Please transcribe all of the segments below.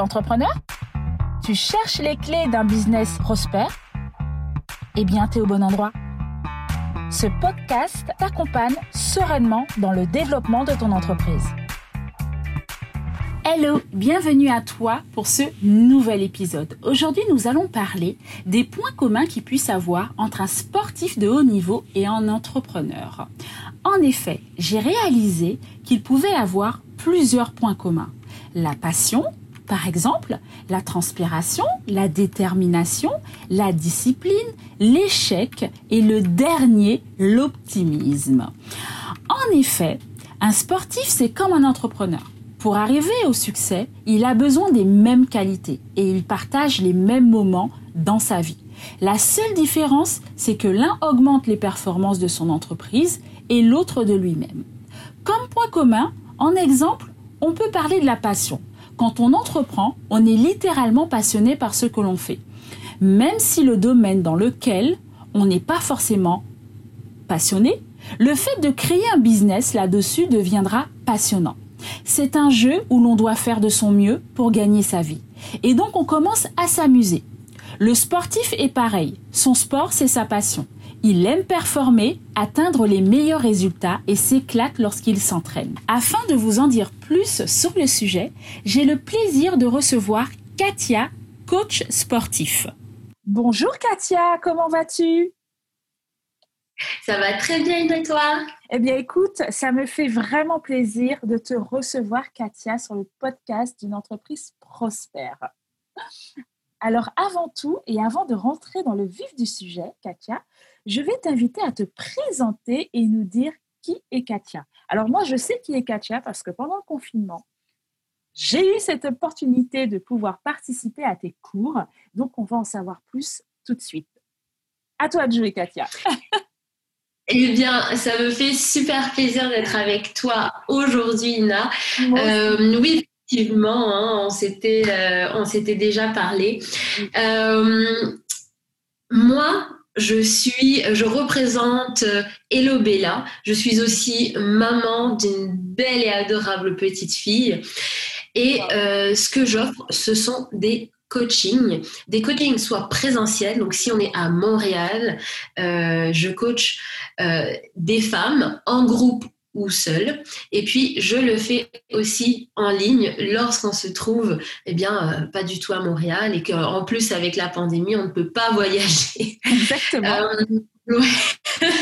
Entrepreneur? Tu cherches les clés d'un business prospère? Eh bien, tu es au bon endroit. Ce podcast t'accompagne sereinement dans le développement de ton entreprise. Hello, bienvenue à toi pour ce nouvel épisode. Aujourd'hui, nous allons parler des points communs qu'il puisse avoir entre un sportif de haut niveau et un entrepreneur. En effet, j'ai réalisé qu'il pouvait avoir plusieurs points communs. La passion, par exemple, la transpiration, la détermination, la discipline, l'échec et le dernier, l'optimisme. En effet, un sportif, c'est comme un entrepreneur. Pour arriver au succès, il a besoin des mêmes qualités et il partage les mêmes moments dans sa vie. La seule différence, c'est que l'un augmente les performances de son entreprise et l'autre de lui-même. Comme point commun, en exemple, on peut parler de la passion. Quand on entreprend, on est littéralement passionné par ce que l'on fait. Même si le domaine dans lequel on n'est pas forcément passionné, le fait de créer un business là-dessus deviendra passionnant. C'est un jeu où l'on doit faire de son mieux pour gagner sa vie. Et donc on commence à s'amuser. Le sportif est pareil. Son sport, c'est sa passion. Il aime performer, atteindre les meilleurs résultats et s'éclate lorsqu'il s'entraîne. Afin de vous en dire plus sur le sujet, j'ai le plaisir de recevoir Katia, coach sportif. Bonjour Katia, comment vas-tu? Ça va très bien et toi? Eh bien écoute, ça me fait vraiment plaisir de te recevoir Katia sur le podcast d'une entreprise prospère. Alors avant tout et avant de rentrer dans le vif du sujet, Katia, je vais t'inviter à te présenter et nous dire qui est Katia. Alors moi, je sais qui est Katia parce que pendant le confinement, j'ai eu cette opportunité de pouvoir participer à tes cours. Donc, on va en savoir plus tout de suite. À toi de jouer, Katia. Eh bien, ça me fait super plaisir d'être avec toi aujourd'hui, Ina. Euh, oui, effectivement, hein, on s'était euh, on s'était déjà parlé. Euh, moi, je suis, je représente euh, Hello Bella. Je suis aussi maman d'une belle et adorable petite fille. Et euh, ce que j'offre, ce sont des coachings, des coachings soit présentiels. Donc, si on est à Montréal, euh, je coach des femmes en groupe ou seul. Et puis, je le fais aussi en ligne lorsqu'on se trouve, eh bien, euh, pas du tout à Montréal et qu'en plus, avec la pandémie, on ne peut pas voyager. Exactement. Euh,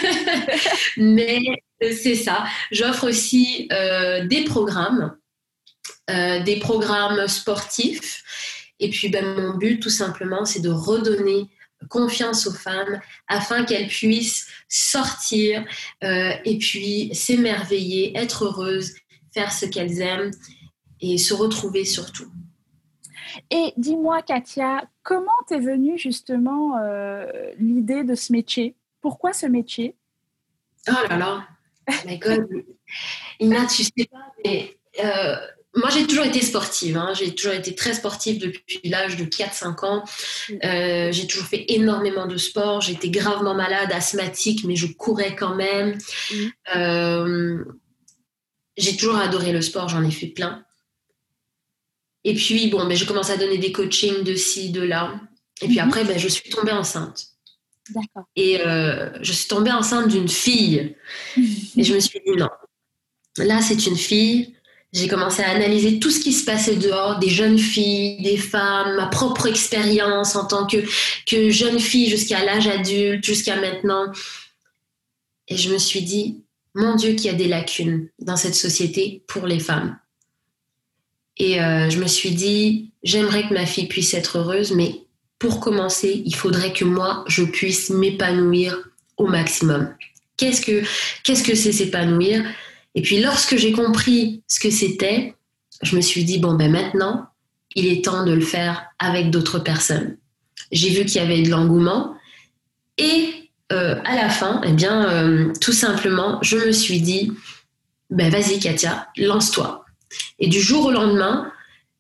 Mais euh, c'est ça. J'offre aussi des programmes, des programmes sportifs. Et puis, ben, mon but, tout simplement, c'est de redonner confiance aux femmes afin qu'elles puissent sortir euh, et puis s'émerveiller, être heureuses, faire ce qu'elles aiment et se retrouver surtout. Et dis-moi, Katia, comment t'es venue justement euh, l'idée de ce métier? Pourquoi ce métier? Oh là là, my God. Ina, tu sais pas, mais euh, moi, j'ai toujours été sportive. Hein. J'ai toujours été très sportive depuis l'âge de 4-5 ans. Mm. Euh, j'ai toujours fait énormément de sport. J'étais gravement malade, asthmatique, mais je courais quand même. Mm. Euh, j'ai toujours adoré le sport. J'en ai fait plein. Et puis, bon, ben, je commence à donner des coachings de ci, de là. Et puis mm-hmm. après, ben, je suis tombée enceinte. D'accord. Et euh, je suis tombée enceinte d'une fille. Et je me suis dit, non, là, c'est une fille j'ai commencé à analyser tout ce qui se passait dehors, des jeunes filles, des femmes, ma propre expérience en tant que, jeune fille jusqu'à l'âge adulte, jusqu'à maintenant. Et je me suis dit, mon Dieu, qu'il y a des lacunes dans cette société pour les femmes. Et euh, je me suis dit, j'aimerais que ma fille puisse être heureuse, mais pour commencer, il faudrait que moi, je puisse m'épanouir au maximum. Qu'est-ce que qu'est-ce que c'est s'épanouir? Et puis lorsque j'ai compris ce que c'était, je me suis dit, bon, ben maintenant, il est temps de le faire avec d'autres personnes. J'ai vu qu'il y avait de l'engouement et euh, à la fin, eh bien, euh, tout simplement, je me suis dit, ben vas-y Katia, lance-toi. Et du jour au lendemain,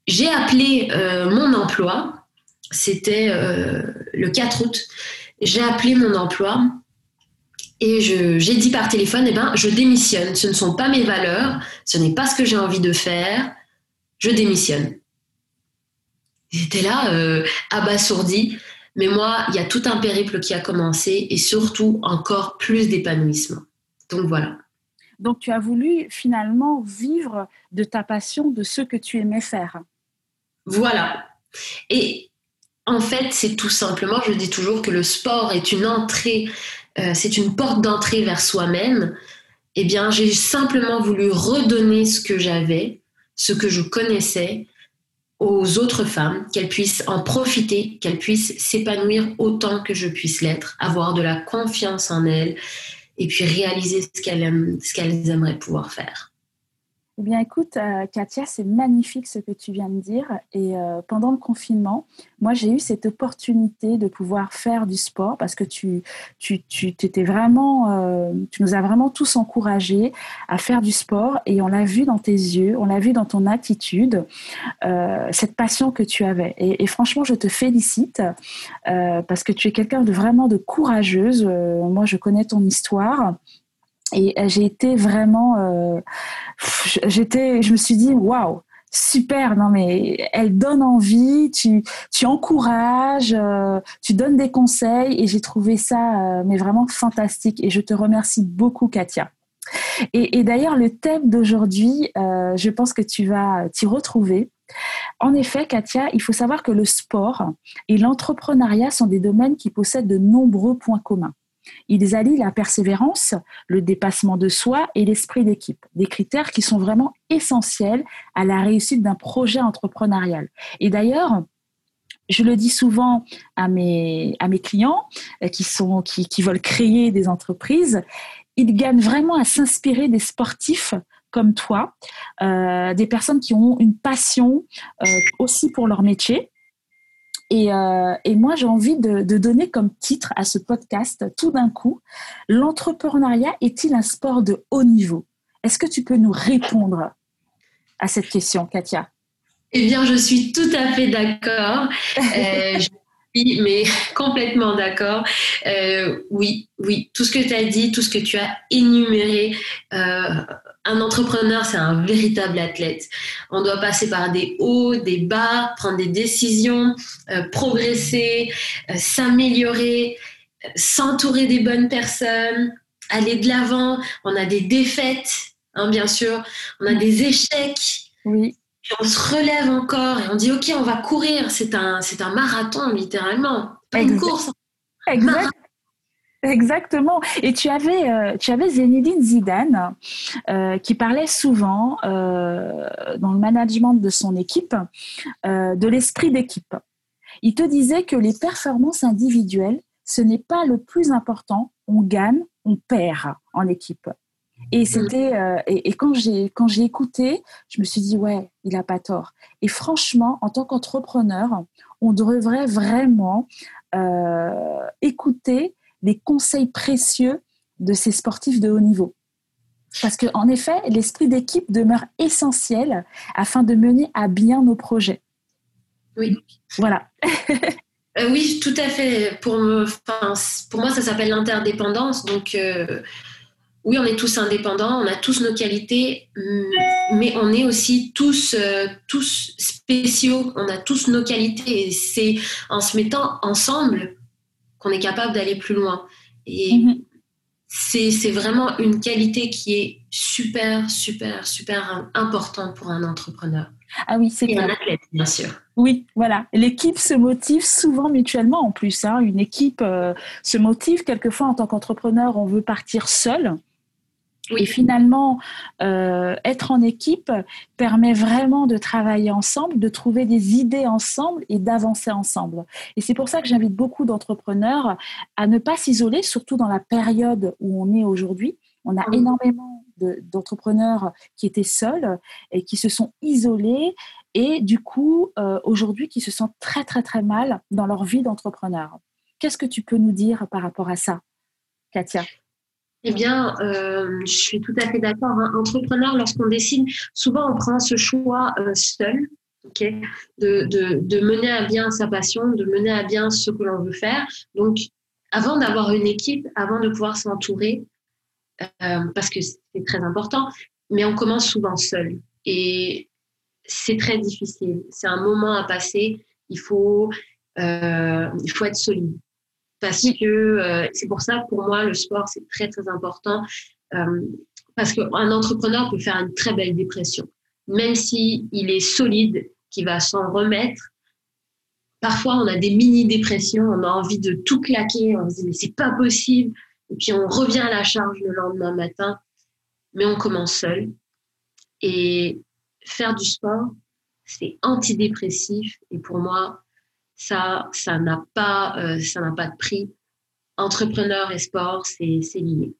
j'ai appelé euh, mon emploi, c'était le 4 août, j'ai appelé mon emploi et j'ai dit par téléphone, eh ben, je démissionne. Ce ne sont pas mes valeurs, ce n'est pas ce que j'ai envie de faire, je démissionne. étaient là, euh, abasourdis. Mais moi, il y a tout un périple qui a commencé et surtout encore plus d'épanouissement. Donc voilà. Donc tu as voulu finalement vivre de ta passion, de ce que tu aimais faire. Voilà. Et en fait, c'est tout simplement, je dis toujours que le sport est une entrée, euh, c'est une porte d'entrée vers soi-même. Eh bien, j'ai simplement voulu redonner ce que j'avais, ce que je connaissais, aux autres femmes, qu'elles puissent en profiter, qu'elles puissent s'épanouir autant que je puisse l'être, avoir de la confiance en elles et puis réaliser ce qu'elles ce qu'elles aimeraient pouvoir faire. Eh bien, écoute, euh, Katia, c'est magnifique ce que tu viens de dire. Et euh, pendant le confinement, moi, j'ai eu cette opportunité de pouvoir faire du sport parce que tu, tu, tu t'étais vraiment, euh, tu nous as vraiment tous encouragés à faire du sport et on l'a vu dans tes yeux, on l'a vu dans ton attitude, cette passion que tu avais. Et, et, franchement, je te félicite parce que tu es quelqu'un de vraiment de courageuse. moi, je connais ton histoire. Et euh, j'ai été vraiment, euh, j'étais, je me suis dit, waouh, super, non mais elle donne envie, tu, tu encourages, euh, tu donnes des conseils et j'ai trouvé ça mais vraiment fantastique et je te remercie beaucoup Katia. Et, et d'ailleurs le thème d'aujourd'hui, je pense que tu vas t'y retrouver. En effet, Katia, il faut savoir que le sport et l'entrepreneuriat sont des domaines qui possèdent de nombreux points communs. Ils allient la persévérance, le dépassement de soi et l'esprit d'équipe, des critères qui sont vraiment essentiels à la réussite d'un projet entrepreneurial. Et d'ailleurs, je le dis souvent à mes, clients euh, qui, sont, qui veulent créer des entreprises, ils gagnent vraiment à s'inspirer des sportifs comme toi, euh, des personnes qui ont une passion euh, aussi pour leur métier euh, et, moi, j'ai envie de, donner comme titre à ce podcast, tout d'un coup, l'entrepreneuriat est-il un sport de haut niveau? Est-ce que tu peux nous répondre à cette question, Katia? Eh bien, je suis tout à fait d'accord. Euh, oui, mais complètement d'accord. Euh, oui, oui, tout ce que tu as dit, tout ce que tu as énuméré, euh, un entrepreneur, c'est un véritable athlète. On doit passer par des hauts, des bas, prendre des décisions, euh, progresser, s'améliorer, s'entourer des bonnes personnes, aller de l'avant. On a des défaites, hein, bien sûr. On a des échecs. Oui on se relève encore et on dit ok on va courir c'est un c'est un marathon littéralement pas une course Exactement. Et tu avais, euh, tu avais Zinedine Zidane euh, qui parlait souvent euh, dans le management de son équipe de l'esprit d'équipe. Il te disait que les performances individuelles, ce n'est pas le plus important. On gagne, on perd en équipe. Et c'était euh, et, quand j'ai quand j'ai écouté, je me suis dit ouais, il a pas tort. Et franchement, en tant qu'entrepreneur, on devrait vraiment euh, écouter les conseils précieux de ces sportifs de haut niveau. Parce qu'en effet, l'esprit d'équipe demeure essentiel afin de mener à bien nos projets. Oui. Voilà. Euh, oui, tout à fait. Pour, me, pour moi, ça s'appelle l'interdépendance. Donc, oui, on est tous indépendants, on a tous nos qualités, mais on est aussi tous, euh, tous spéciaux, on a tous nos qualités. Et c'est en se mettant ensemble qu'on est capable d'aller plus loin. Et mhm. c'est vraiment une qualité qui est super, super, super importante pour un entrepreneur. Ah oui, c'est un athlète, bien sûr. Oui, voilà. L'équipe se motive souvent mutuellement en plus. Hein. Une équipe euh, se motive. Quelquefois, en tant qu'entrepreneur, on veut partir seul. Et finalement, euh, être en équipe permet vraiment de travailler ensemble, de trouver des idées ensemble et d'avancer ensemble. Et c'est pour ça que j'invite beaucoup d'entrepreneurs à ne pas s'isoler, surtout dans la période où on est aujourd'hui. On a énormément d'entrepreneurs qui étaient seuls et qui se sont isolés et du coup, euh, aujourd'hui, qui se sentent très, très, très mal dans leur vie d'entrepreneur. Qu'est-ce que tu peux nous dire par rapport à ça, Katia? Eh bien, euh, je suis tout à fait d'accord. Hein. Entrepreneur, lorsqu'on décide, souvent on prend ce choix euh, seul, ok, de, de, de, mener à bien sa passion, de mener à bien ce que l'on veut faire. Donc, avant d'avoir une équipe, avant de pouvoir s'entourer, euh, parce que c'est très important, mais on commence souvent seul. Et c'est très difficile. C'est un moment à passer il faut, il faut être solide. Parce que c'est pour ça, pour moi, le sport, c'est très, très important. parce qu'un entrepreneur peut faire une très belle dépression. Même s'il il est solide, qu'il va s'en remettre, Parfois, on a des mini-dépressions, on a envie de tout claquer, on se dit mais c'est pas possible. Et puis on revient à la charge le lendemain matin, mais on commence seul. Et faire du sport, c'est antidépressif. Et pour moi, ça, ça n'a pas, euh, ça n'a pas de prix. Entrepreneur et sport, c'est lié.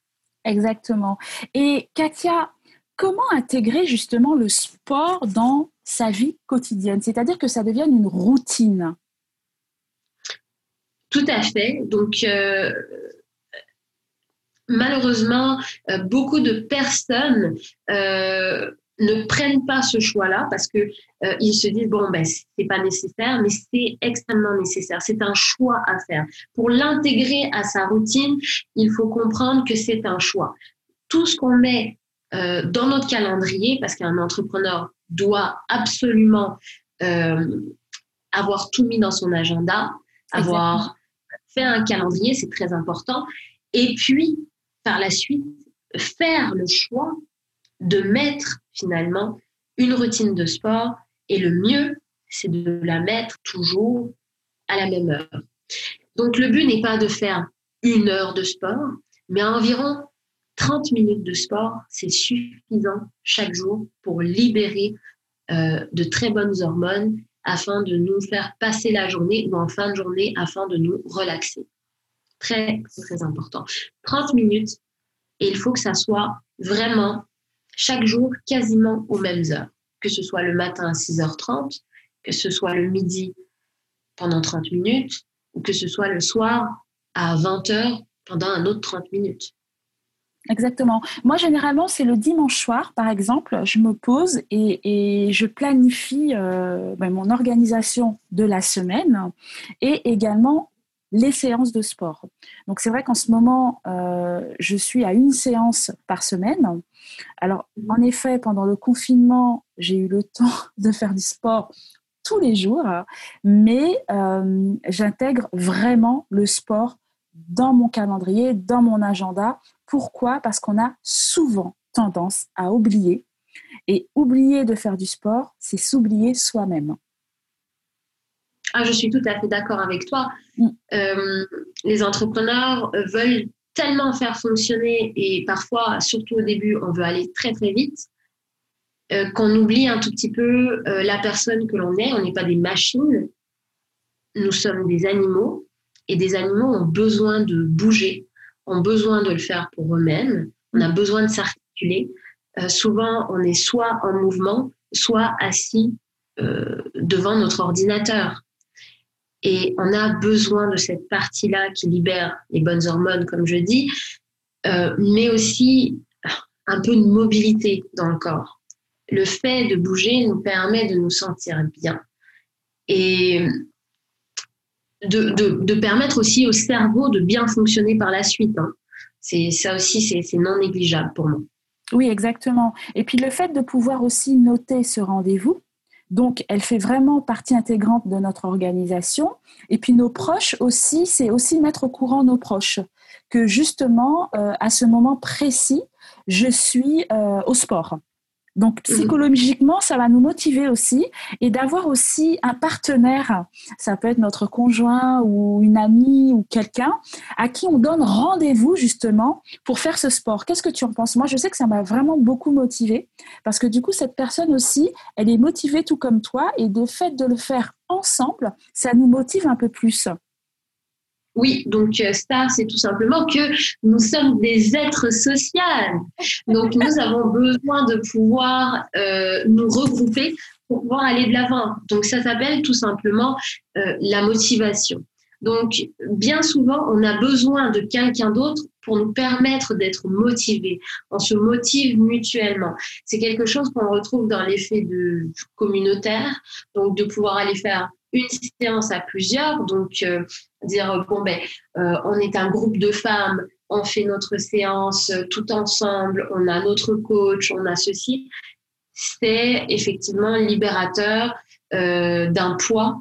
Exactement. Et Katia, comment intégrer justement le sport dans sa vie quotidienne, c'est-à-dire que ça devienne une routine tout à fait. Donc, euh, malheureusement, euh, beaucoup de personnes euh, ne prennent pas ce choix-là parce que ils se disent bon ben c'est pas nécessaire, mais c'est extrêmement nécessaire. C'est un choix à faire. Pour l'intégrer à sa routine, il faut comprendre que c'est un choix. Tout ce qu'on met dans notre calendrier, parce qu'un entrepreneur doit absolument avoir tout mis dans son agenda, avoir faire un calendrier, c'est très important. Et puis, par la suite, faire le choix de mettre finalement une routine de sport. Et le mieux, c'est de la mettre toujours à la même heure. Donc, le but n'est pas de faire une heure de sport, mais environ 30 minutes de sport, c'est suffisant chaque jour pour libérer euh, de très bonnes hormones afin de nous faire passer la journée ou en fin de journée afin de nous relaxer. Très, très important. 30 minutes et il faut que ça soit vraiment chaque jour quasiment aux mêmes heures. Que ce soit le matin à 6h30, que ce soit le midi pendant 30 minutes ou que ce soit le soir à 20h pendant un autre 30 minutes. Exactement. Moi, généralement, c'est le dimanche soir, par exemple, je me pose et, je planifie euh, ben, mon organisation de la semaine et également les séances de sport. Donc, c'est vrai qu'en ce moment, euh, je suis à une séance par semaine. Alors, en effet, pendant le confinement, j'ai eu le temps de faire du sport tous les jours, mais euh, j'intègre vraiment le sport dans mon calendrier, dans mon agenda pourquoi? Parce qu'on a souvent tendance à oublier. Et oublier de faire du sport, c'est s'oublier soi-même. Ah, je suis tout à fait d'accord avec toi. Mm. Euh, les entrepreneurs veulent tellement faire fonctionner et parfois, surtout au début, on veut aller très très vite euh, qu'on oublie un tout petit peu euh, la personne que l'on est. On n'est pas des machines, nous sommes des animaux et des animaux ont besoin de bouger, ont besoin de le faire pour eux-mêmes, on a besoin de s'articuler. Euh, souvent, on est soit en mouvement, soit assis devant notre ordinateur. Et on a besoin de cette partie-là qui libère les bonnes hormones, comme je dis, euh, mais aussi un peu de mobilité dans le corps. Le fait de bouger nous permet de nous sentir bien. Et de, permettre aussi au cerveau de bien fonctionner par la suite. Hein. C'est ça aussi, c'est non négligeable pour moi. Oui, exactement. Et puis le fait de pouvoir aussi noter ce rendez-vous, donc elle fait vraiment partie intégrante de notre organisation. Et puis nos proches aussi, c'est aussi mettre au courant nos proches que justement euh, à ce moment précis, je suis euh, au sport. Donc mhm. psychologiquement, ça va nous motiver aussi et d'avoir aussi un partenaire, ça peut être notre conjoint ou une amie ou quelqu'un à qui on donne rendez-vous justement pour faire ce sport. Qu'est-ce que tu en penses? Moi, je sais que ça m'a vraiment beaucoup motivé parce que du coup, cette personne aussi, elle est motivée tout comme toi et de fait de le faire ensemble, ça nous motive un peu plus. Oui, donc euh, ça, c'est tout simplement que nous sommes des êtres sociaux. Donc nous avons besoin de pouvoir euh, nous regrouper pour pouvoir aller de l'avant. Donc ça s'appelle tout simplement euh, la motivation. Donc bien souvent, on a besoin de quelqu'un d'autre pour nous permettre d'être motivés. On se motive mutuellement. C'est quelque chose qu'on retrouve dans l'effet de communautaire, donc de pouvoir aller faire une séance à plusieurs, donc euh, dire bon ben euh, on est un groupe de femmes, on fait notre séance euh, tout ensemble, on a notre coach, on a ceci, c'est effectivement libérateur d'un poids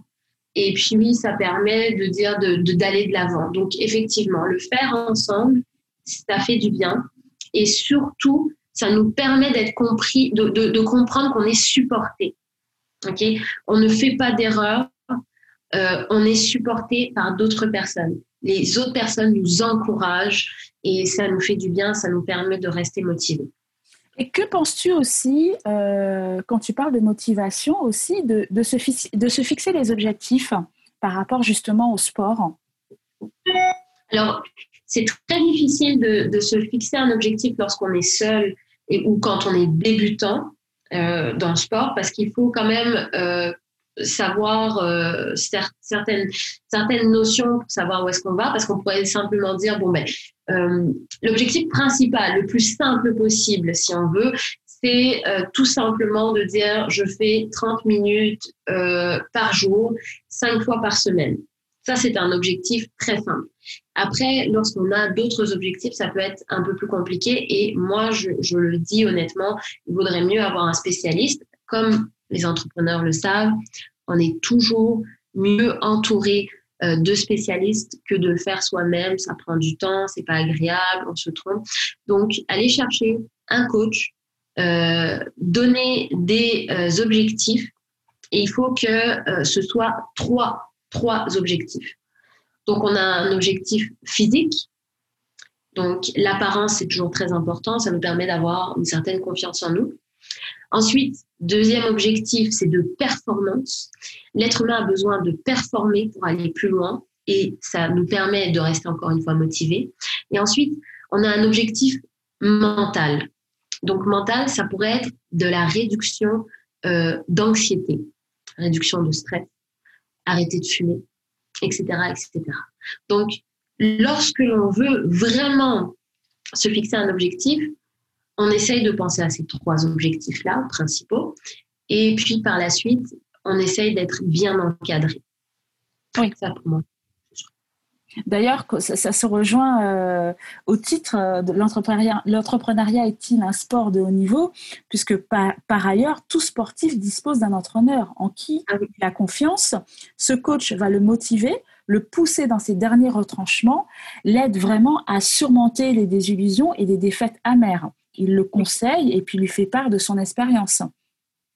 Et puis ça permet de dire de, d'aller de l'avant. Donc effectivement, le faire ensemble, ça fait du bien. Et surtout, ça nous permet d'être compris, de, de, comprendre qu'on est supporté. Ok, on ne fait pas d'erreur. Euh, on est supporté par d'autres personnes. Les autres personnes nous encouragent et ça nous fait du bien, ça nous permet de rester motivés. Et que penses-tu aussi, euh, quand tu parles de motivation aussi, de, de, se de, se fixer les objectifs par rapport justement au sport? Alors, c'est très difficile de, de, se fixer un objectif lorsqu'on est seul et, ou quand on est débutant euh, dans le sport, parce qu'il faut quand même savoir euh, certaines, certaines notions pour savoir où est-ce qu'on va, parce qu'on pourrait simplement dire, bon, ben, euh, l'objectif principal, le plus simple possible, si on veut, c'est euh, tout simplement de dire, je fais 30 minutes euh, par jour, 5 fois par semaine. Ça, c'est un objectif très simple. Après, lorsqu'on a d'autres objectifs, ça peut être un peu plus compliqué. Et moi, je, je le dis honnêtement, il vaudrait mieux avoir un spécialiste, comme les entrepreneurs le savent, on est toujours mieux entouré euh, de spécialistes que de le faire soi-même. Ça prend du temps, c'est pas agréable, on se trompe. Donc, allez chercher un coach, euh, donner des euh, objectifs et il faut que ce soit trois, trois objectifs. Donc, on a un objectif physique. Donc, l'apparence, c'est toujours très important. Ça nous permet d'avoir une certaine confiance en nous. Ensuite, deuxième objectif, c'est de performance. L'être humain a besoin de performer pour aller plus loin et ça nous permet de rester encore une fois motivé. Et ensuite, on a un objectif mental. Donc mental, ça pourrait être de la réduction euh, d'anxiété, réduction de stress, arrêter de fumer, etc., etc. Donc, lorsque l'on veut vraiment se fixer un objectif, on essaye de penser à ces trois objectifs-là principaux. Et puis par la suite, on essaye d'être bien encadré. Oui. Ça pour moi. D'ailleurs, ça, se rejoint euh, au titre euh, de l'entrepreneuriat. L'entrepreneuriat est-il un sport de haut niveau? Puisque par, par ailleurs, tout sportif dispose d'un entraîneur en qui ah il a confiance. Ce coach va le motiver, le pousser dans ses derniers retranchements, l'aide vraiment à surmonter les désillusions et les défaites amères il le conseille et puis lui fait part de son expérience.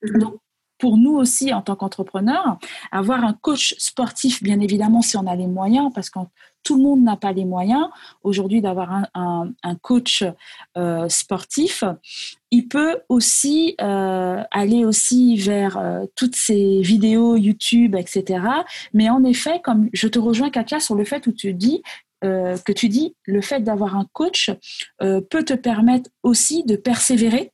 Mhm. Donc, pour nous aussi, en tant qu'entrepreneurs, avoir un coach sportif, bien évidemment, si on a les moyens, parce que tout le monde n'a pas les moyens aujourd'hui d'avoir un, coach euh, sportif, il peut aussi euh, aller aussi vers euh, toutes ces vidéos YouTube, etc. Mais en effet, comme je te rejoins, Katia, sur le fait où tu dis euh, que tu dis, le fait d'avoir un coach euh, peut te permettre aussi de persévérer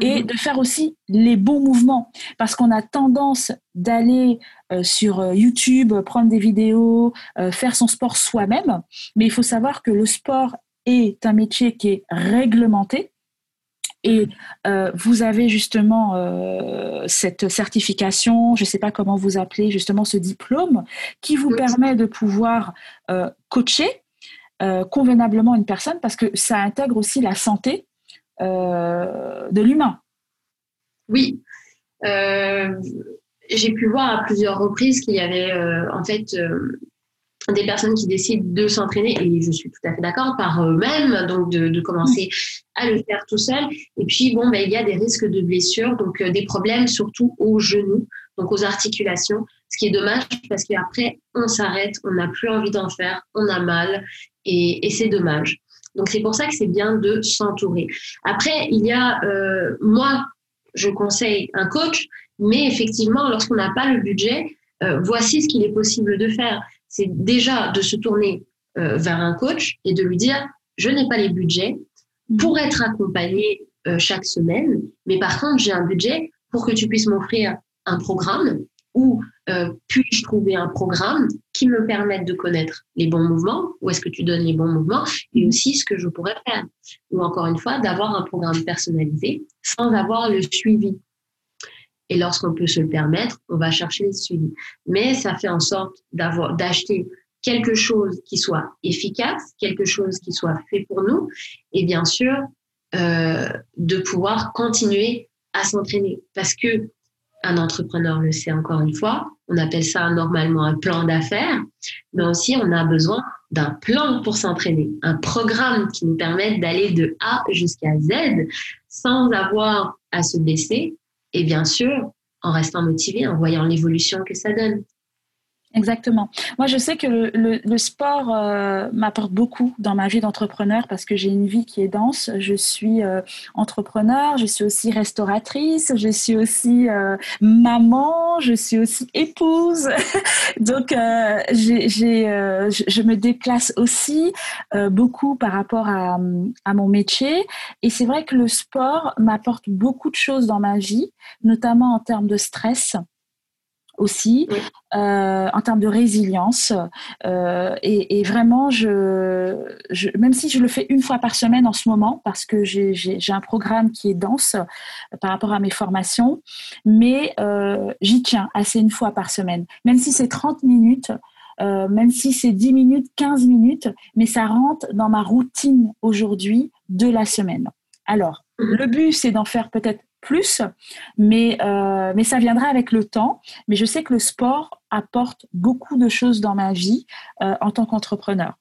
et mhm. de faire aussi les bons mouvements. Parce qu'on a tendance d'aller euh, sur YouTube, prendre des vidéos, faire son sport soi-même. Mais il faut savoir que le sport est un métier qui est réglementé. Et vous avez justement cette certification, je ne sais pas comment vous appelez justement ce diplôme, qui vous permet de pouvoir coacher euh, convenablement une personne parce que ça intègre aussi la santé euh, de l'humain. Oui. Euh, j'ai pu voir à plusieurs reprises qu'il y avait en fait des personnes qui décident de s'entraîner, et je suis tout à fait d'accord, par eux-mêmes, donc de, commencer à le faire tout seul. Et puis, bon, ben, il y a des risques de blessures, donc des problèmes surtout aux genoux, donc aux articulations, ce qui est dommage parce qu'après, on s'arrête, on n'a plus envie d'en faire, on a mal, et, c'est dommage. Donc c'est pour ça que c'est bien de s'entourer. Après, il y a, euh, moi, je conseille un coach, mais effectivement, lorsqu'on n'a pas le budget, euh, voici ce qu'il est possible de faire. C'est déjà de se tourner euh, vers un coach et de lui dire, je n'ai pas les budgets pour être accompagné chaque semaine, mais par contre, j'ai un budget pour que tu puisses m'offrir un programme ou euh, puis-je trouver un programme qui me permette de connaître les bons mouvements, où est-ce que tu donnes les bons mouvements, et aussi ce que je pourrais faire. Ou encore une fois, d'avoir un programme personnalisé sans avoir le suivi. Et lorsqu'on peut se le permettre, on va chercher le suivi. Mais ça fait en sorte d'avoir, d'acheter quelque chose qui soit efficace, quelque chose qui soit fait pour nous, et bien sûr, euh, de pouvoir continuer à s'entraîner. Parce que un entrepreneur le sait encore une fois, on appelle ça normalement un plan d'affaires, mais aussi on a besoin d'un plan pour s'entraîner, un programme qui nous permette d'aller de A jusqu'à Z sans avoir à se blesser et bien sûr en restant motivé, en voyant l'évolution que ça donne. Exactement. Moi, je sais que le, sport euh, m'apporte beaucoup dans ma vie d'entrepreneur parce que j'ai une vie qui est dense. Je suis euh, entrepreneur, je suis aussi restauratrice, je suis aussi euh, maman, je suis aussi épouse. Donc, j'ai, je me déplace aussi beaucoup par rapport à, à mon métier. Et c'est vrai que le sport m'apporte beaucoup de choses dans ma vie, notamment en termes de stress aussi euh, en termes de résilience. Euh, et, vraiment, je, même si je le fais une fois par semaine en ce moment, parce que j'ai un programme qui est dense euh, par rapport à mes formations, mais j'y tiens assez une fois par semaine. Même si c'est 30 minutes, même si c'est 10 minutes, 15 minutes, mais ça rentre dans ma routine aujourd'hui de la semaine. Alors, mmh. le but, c'est d'en faire peut-être plus, mais, euh, mais ça viendra avec le temps. Mais je sais que le sport apporte beaucoup de choses dans ma vie euh, en tant qu'entrepreneur.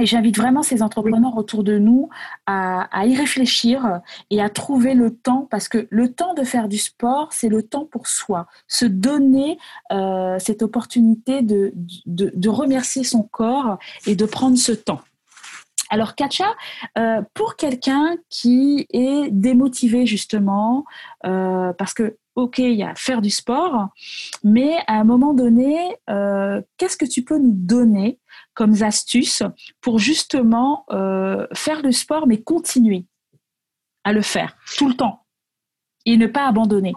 Et j'invite vraiment ces entrepreneurs autour de nous à, y réfléchir et à trouver le temps, parce que le temps de faire du sport, c'est le temps pour soi. Se donner euh, cette opportunité de remercier son corps et de prendre ce temps. Alors, Katia, euh, pour quelqu'un qui est démotivé justement, euh, parce que, ok, il y a faire du sport, mais à un moment donné, euh, qu'est-ce que tu peux nous donner comme astuce pour justement faire du sport, mais continuer à le faire tout le temps et ne pas abandonner?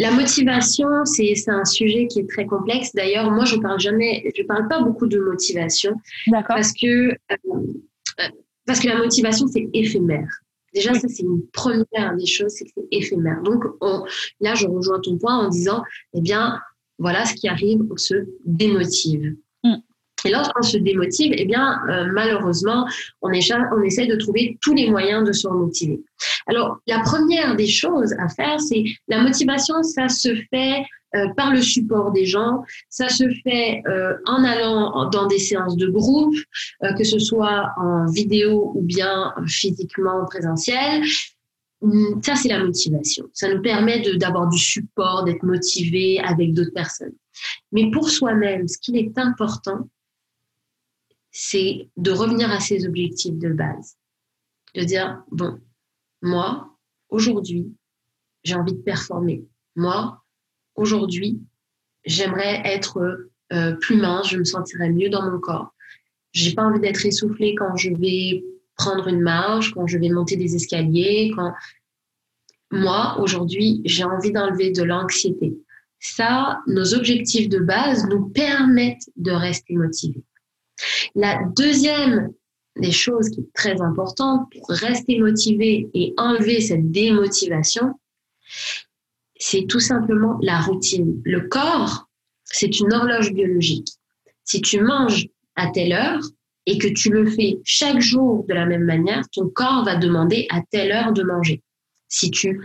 La motivation, c'est un sujet qui est très complexe. D'ailleurs, moi, je parle jamais, je parle pas beaucoup de motivation, parce que euh, parce que la motivation c'est éphémère. Déjà, ça c'est une première des choses, c'est que c'est éphémère. Donc là, je rejoins ton point en disant, eh bien, voilà ce qui arrive, on se démotive. Et lorsqu'on se démotive, eh bien, euh, malheureusement, on, on essaie de trouver tous les moyens de se remotiver. Alors, la première des choses à faire, c'est la motivation, ça se fait euh, par le support des gens, ça se fait euh, en allant dans des séances de groupe, que ce soit en vidéo ou bien physiquement présentiel. Hum, ça, c'est la motivation. Ça nous permet d'avoir du support, d'être motivé avec d'autres personnes. Mais pour soi-même, ce qui est important, c'est de revenir à ses objectifs de base. De dire, bon, moi, aujourd'hui, j'ai envie de performer. Moi, aujourd'hui, j'aimerais être euh, plus mince, je me sentirais mieux dans mon corps. J'ai pas envie d'être essoufflée quand je vais prendre une marche, quand je vais monter des escaliers, quand moi, aujourd'hui, j'ai envie d'enlever de l'anxiété. Ça, nos objectifs de base nous permettent de rester motivés. La deuxième des choses qui est très importante pour rester motivé et enlever cette démotivation, c'est tout simplement la routine. Le corps, c'est une horloge biologique. Si tu manges à telle heure et que tu le fais chaque jour de la même manière, ton corps va demander à telle heure de manger. Si tu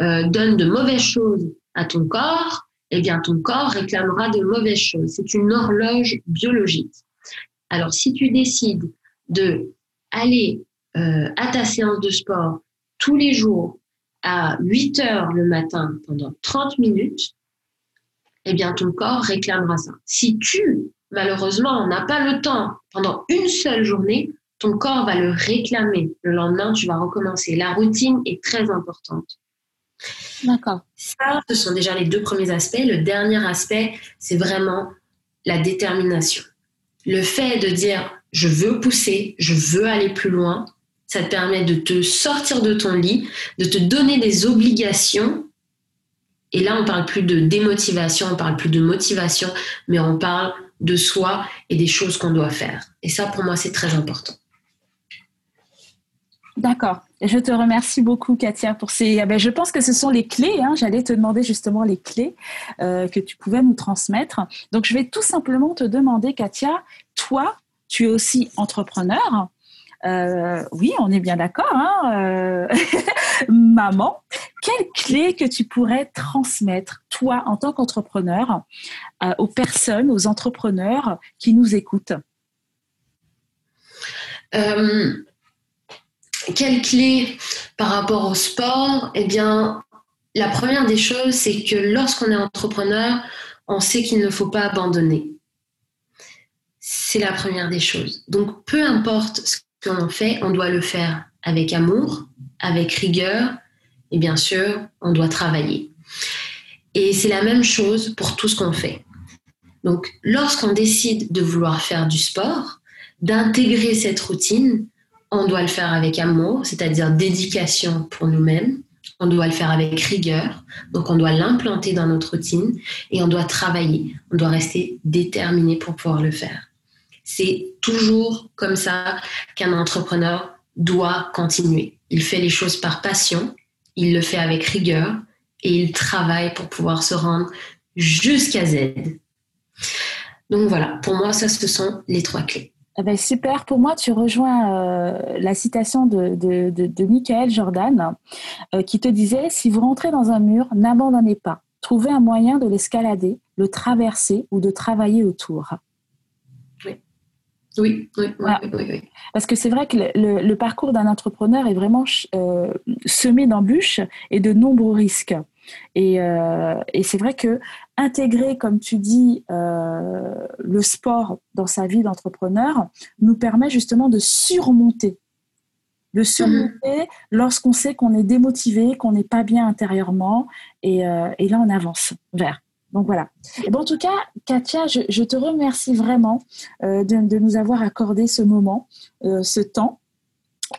euh, donnes de mauvaises choses à ton corps, eh bien ton corps réclamera de mauvaises choses. C'est une horloge biologique. Alors, si tu décides de aller euh, à ta séance de sport tous les jours à 8 heures le matin pendant 30 minutes, eh bien, ton corps réclamera ça. Si tu, malheureusement, n'as pas le temps pendant une seule journée, ton corps va le réclamer. Le lendemain, tu vas recommencer. La routine est très importante. D'accord. Ça, ce sont déjà les deux premiers aspects. Le dernier aspect, c'est vraiment la détermination. Le fait de dire je veux pousser, je veux aller plus loin, ça te permet de te sortir de ton lit, de te donner des obligations. Et là, on parle plus de démotivation, on parle plus de motivation, mais on parle de soi et des choses qu'on doit faire. Et ça, pour moi, c'est très important. D'accord. Je te remercie beaucoup, Katia, pour ces. Eh ben, je pense que ce sont les clés. Hein. J'allais te demander justement les clés euh, que tu pouvais nous transmettre. Donc, je vais tout simplement te demander, Katia, toi, tu es aussi entrepreneur. oui, on est bien d'accord. Hein, maman, quelle clé que tu pourrais transmettre, toi, en tant qu'entrepreneur, aux personnes, aux entrepreneurs qui nous écoutent? Quelle clé par rapport au sport? Eh bien, la première des choses, c'est que lorsqu'on est entrepreneur, on sait qu'il ne faut pas abandonner. C'est la première des choses. Donc, peu importe ce qu'on fait, on doit le faire avec amour, avec rigueur, et bien sûr, on doit travailler. Et c'est la même chose pour tout ce qu'on fait. Donc, lorsqu'on décide de vouloir faire du sport, d'intégrer cette routine, on doit le faire avec amour, c'est-à-dire dédication pour nous-mêmes. On doit le faire avec rigueur, donc on doit l'implanter dans notre routine et on doit travailler. On doit rester déterminé pour pouvoir le faire. C'est toujours comme ça qu'un entrepreneur doit continuer. Il fait les choses par passion, il le fait avec rigueur et il travaille pour pouvoir se rendre jusqu'à Z. Donc voilà, pour moi, ça, ce sont les trois clés. Eh ben, super. Pour moi, tu rejoins euh, la citation de, de, Michael Jordan euh, qui te disait Si vous rentrez dans un mur, n'abandonnez pas. Trouvez un moyen de l'escalader, le traverser ou de travailler autour. Oui, oui, oui, Parce que c'est vrai que le, parcours d'un entrepreneur est vraiment euh, semé d'embûches et de nombreux risques. Et, euh, et c'est vrai que intégrer, comme tu dis, euh, le sport dans sa vie d'entrepreneur nous permet justement de surmonter. De surmonter mhm. lorsqu'on sait qu'on est démotivé, qu'on n'est pas bien intérieurement, et, euh, et, là on avance vers. Donc voilà. Et en tout cas, Katia, je, je te remercie vraiment de, de, nous avoir accordé ce moment, ce temps.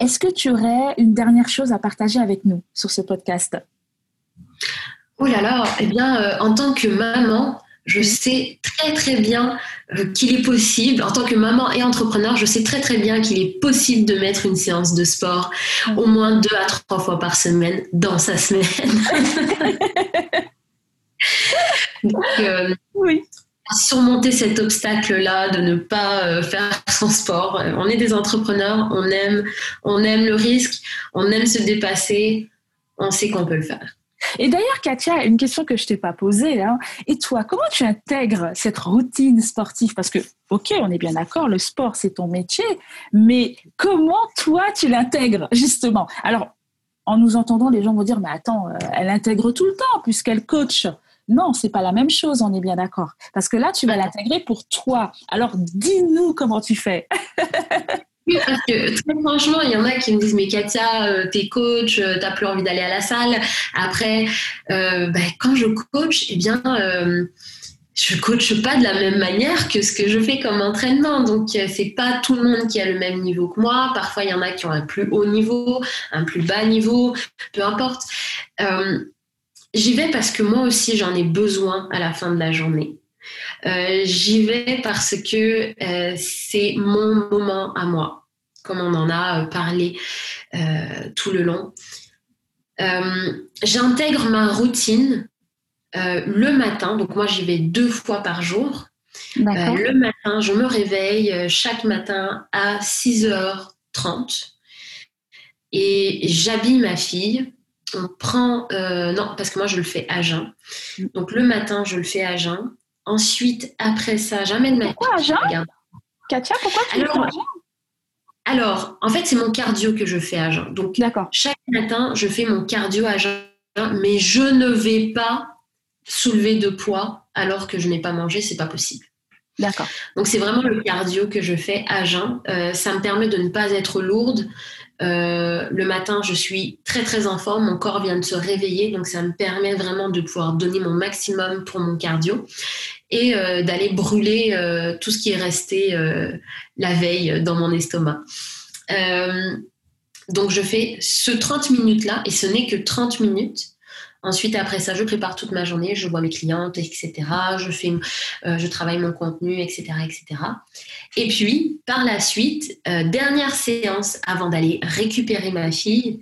Est-ce que tu aurais une dernière chose à partager avec nous sur ce podcast? Oh là là, eh bien, euh, en tant que maman, je sais très très bien euh, qu'il est possible, en tant que maman et entrepreneur, je sais très très bien qu'il est possible de mettre une séance de sport au moins deux à trois fois par semaine dans sa semaine. Donc, euh, oui. Surmonter cet obstacle-là de ne pas faire son sport. On est des entrepreneurs, on aime, on aime le risque, on aime se dépasser, on sait qu'on peut le faire. Et d'ailleurs, Katia, une question que je t'ai pas posée. Hein. Et toi, comment tu intègres cette routine sportive? Parce que, ok, on est bien d'accord, le sport, c'est ton métier, mais comment toi, tu l'intègres, justement? Alors, en nous entendant, les gens vont dire, mais attends, euh, elle intègre tout le temps puisqu'elle coach. Non, c'est pas la même chose, on est bien d'accord. Parce que là, tu vas l'intégrer pour toi. Alors, dis-nous comment tu fais. Oui, parce que très franchement, il y en a qui me disent Mais Katia, euh, t'es coach, euh, t'as plus envie d'aller à la salle. Après, euh, ben, quand je coach, eh bien, je coach pas de la même manière que ce que je fais comme entraînement. Donc, c'est pas tout le monde qui a le même niveau que moi. Parfois, il y en a qui ont un plus haut niveau, un plus bas niveau, peu importe. J'y vais parce que moi aussi, j'en ai besoin à la fin de la journée. Euh, j'y vais parce que euh, c'est mon moment à moi, comme on en a euh, parlé tout le long. J'intègre ma routine le matin, donc moi j'y vais deux fois par jour. le matin, je me réveille chaque matin à 6h30 et j'habille ma fille. On prend non parce que moi je le fais à jeun. Donc le matin je le fais à jeun Ensuite, après ça, j'amène ma Pourquoi Katia, pourquoi tu alors, alors, en fait, c'est mon cardio que je fais à jeun. Donc, chaque matin, je fais mon cardio à jeun, mais je ne vais pas soulever de poids alors que je n'ai pas mangé, c'est pas possible. D'accord. Donc, c'est vraiment le cardio que je fais à jeun. Euh, ça me permet de ne pas être lourde. Euh, le matin, je suis très très en forme, mon corps vient de se réveiller, donc ça me permet vraiment de pouvoir donner mon maximum pour mon cardio et euh, d'aller brûler euh, tout ce qui est resté la veille dans mon estomac. donc je fais ce 30 minutes-là, et ce n'est que 30 minutes. Ensuite, après ça, je prépare toute ma journée, je vois mes clientes, etc. Je, fais, euh, je travaille mon contenu, etc., etc. Et puis, par la suite, euh, dernière séance avant d'aller récupérer ma fille,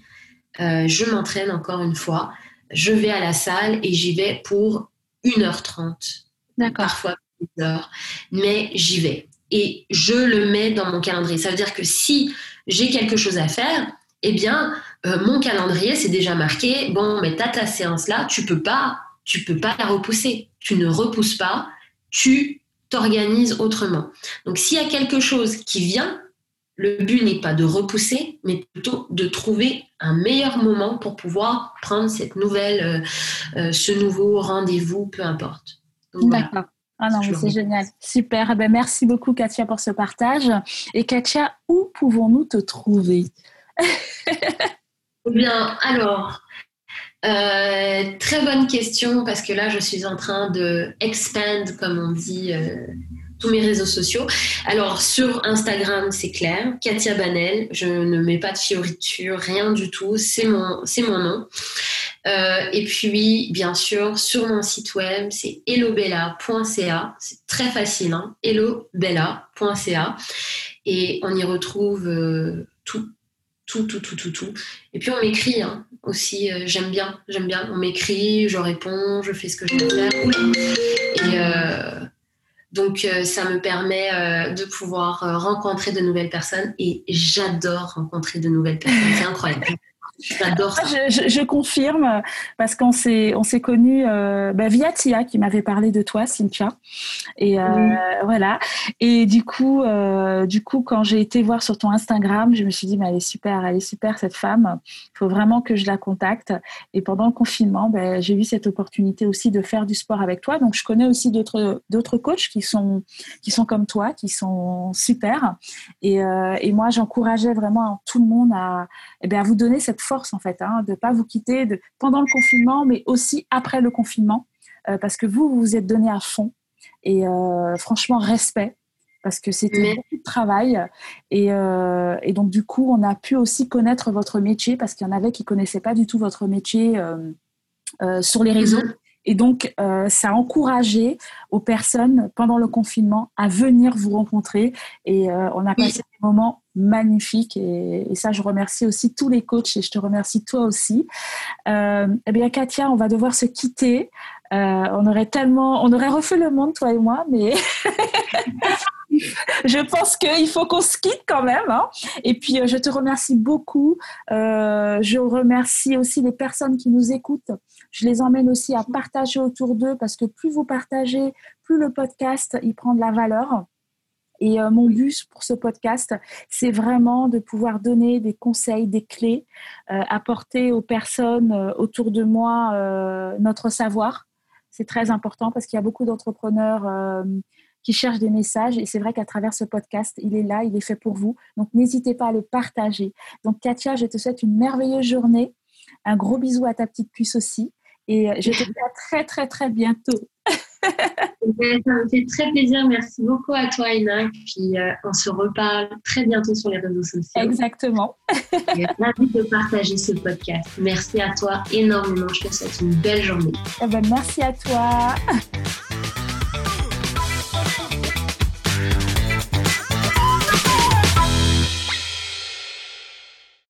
euh, je m'entraîne encore une fois. Je vais à la salle et j'y vais pour 1h30. D'accord. Parfois 2 heures. Mais j'y vais. Et je le mets dans mon calendrier. Ça veut dire que si j'ai quelque chose à faire, eh bien, euh, mon calendrier, c'est déjà marqué. Bon, mais t'as ta séance là, tu peux pas, tu peux pas la repousser. Tu ne repousses pas, tu t'organises autrement. Donc, s'il y a quelque chose qui vient, le but n'est pas de repousser, mais plutôt de trouver un meilleur moment pour pouvoir prendre cette nouvelle, euh, euh, ce nouveau rendez-vous, peu importe. D'accord. Ah non, c'est génial. Super. Eh ben, merci beaucoup, Katia, pour ce partage. Et Katia, où pouvons-nous te trouver? Eh bien, alors, euh, très bonne question parce que là, je suis en train de expand, comme on dit, tous mes réseaux sociaux. Alors sur Instagram, c'est clair, Katia Banel. Je ne mets pas de fioriture, rien du tout. C'est mon, mon nom. Euh, et puis, bien sûr, sur mon site web, c'est hellobella.ca. C'est très facile, hein hellobella.ca. Et on y retrouve euh, tout, tout, tout, tout, tout, tout. Et puis on m'écrit hein, aussi, euh, j'aime bien, j'aime bien. On m'écrit, je réponds, je fais ce que je veux faire. Et donc, euh, ça me permet euh, de pouvoir euh, rencontrer de nouvelles personnes et j'adore rencontrer de nouvelles personnes. C'est incroyable. J'adore ça. Je, je, confirme parce qu'on s'est on s'est connus euh, bah, via Tia qui m'avait parlé de toi, Cynthia. Et euh, voilà. Et du coup, euh, du coup, quand j'ai été voir sur ton Instagram, je me suis dit, mais elle est super, elle est super cette femme. Il faut vraiment que je la contacte. Et pendant le confinement, bah, j'ai eu cette opportunité aussi de faire du sport avec toi. Donc, je connais aussi d'autres d'autres coachs qui sont qui sont comme toi, qui sont super. Et, et moi, j'encourageais vraiment tout le monde à, eh bien, à vous donner cette force en fait, hein, de ne pas vous quitter de, pendant le confinement, mais aussi après le confinement, euh, parce que vous, vous vous êtes donné à fond. Et euh, franchement, respect, parce que c'était beaucoup de travail. Et, euh, et, donc, du coup, on a pu aussi connaître votre métier, parce qu'il y en avait qui ne connaissaient pas du tout votre métier sur les réseaux. Mhm. Et donc, ça a encouragé aux personnes pendant le confinement à venir vous rencontrer. Et on a passé des moments magnifique et, ça je remercie aussi tous les coachs et je te remercie toi aussi. Euh, eh bien Katia, on va devoir se quitter. Euh, on aurait tellement, on aurait refait le monde toi et moi, mais je pense qu'il faut qu'on se quitte quand même. Hein. Et puis euh, je te remercie beaucoup. Je remercie aussi les personnes qui nous écoutent. Je les emmène aussi à partager autour d'eux parce que plus vous partagez, plus le podcast il prend de la valeur. Et euh, mon but pour ce podcast, c'est vraiment de pouvoir donner des conseils, des clés, euh, apporter aux personnes euh, autour de moi notre savoir. C'est très important parce qu'il y a beaucoup d'entrepreneurs qui cherchent des messages et c'est vrai qu'à travers ce podcast, il est là, il est fait pour vous. Donc n'hésitez pas à le partager. Donc Katia, je te souhaite une merveilleuse journée. Un gros bisou à ta petite puce aussi. Et je te dis à très très très bientôt. ça me fait très plaisir. Merci beaucoup à toi, Ina. Puis euh, on se reparle très bientôt sur les réseaux sociaux. Exactement. Merci de partager ce podcast. Merci à toi énormément. Je te souhaite une belle journée. Eh ben, merci à toi.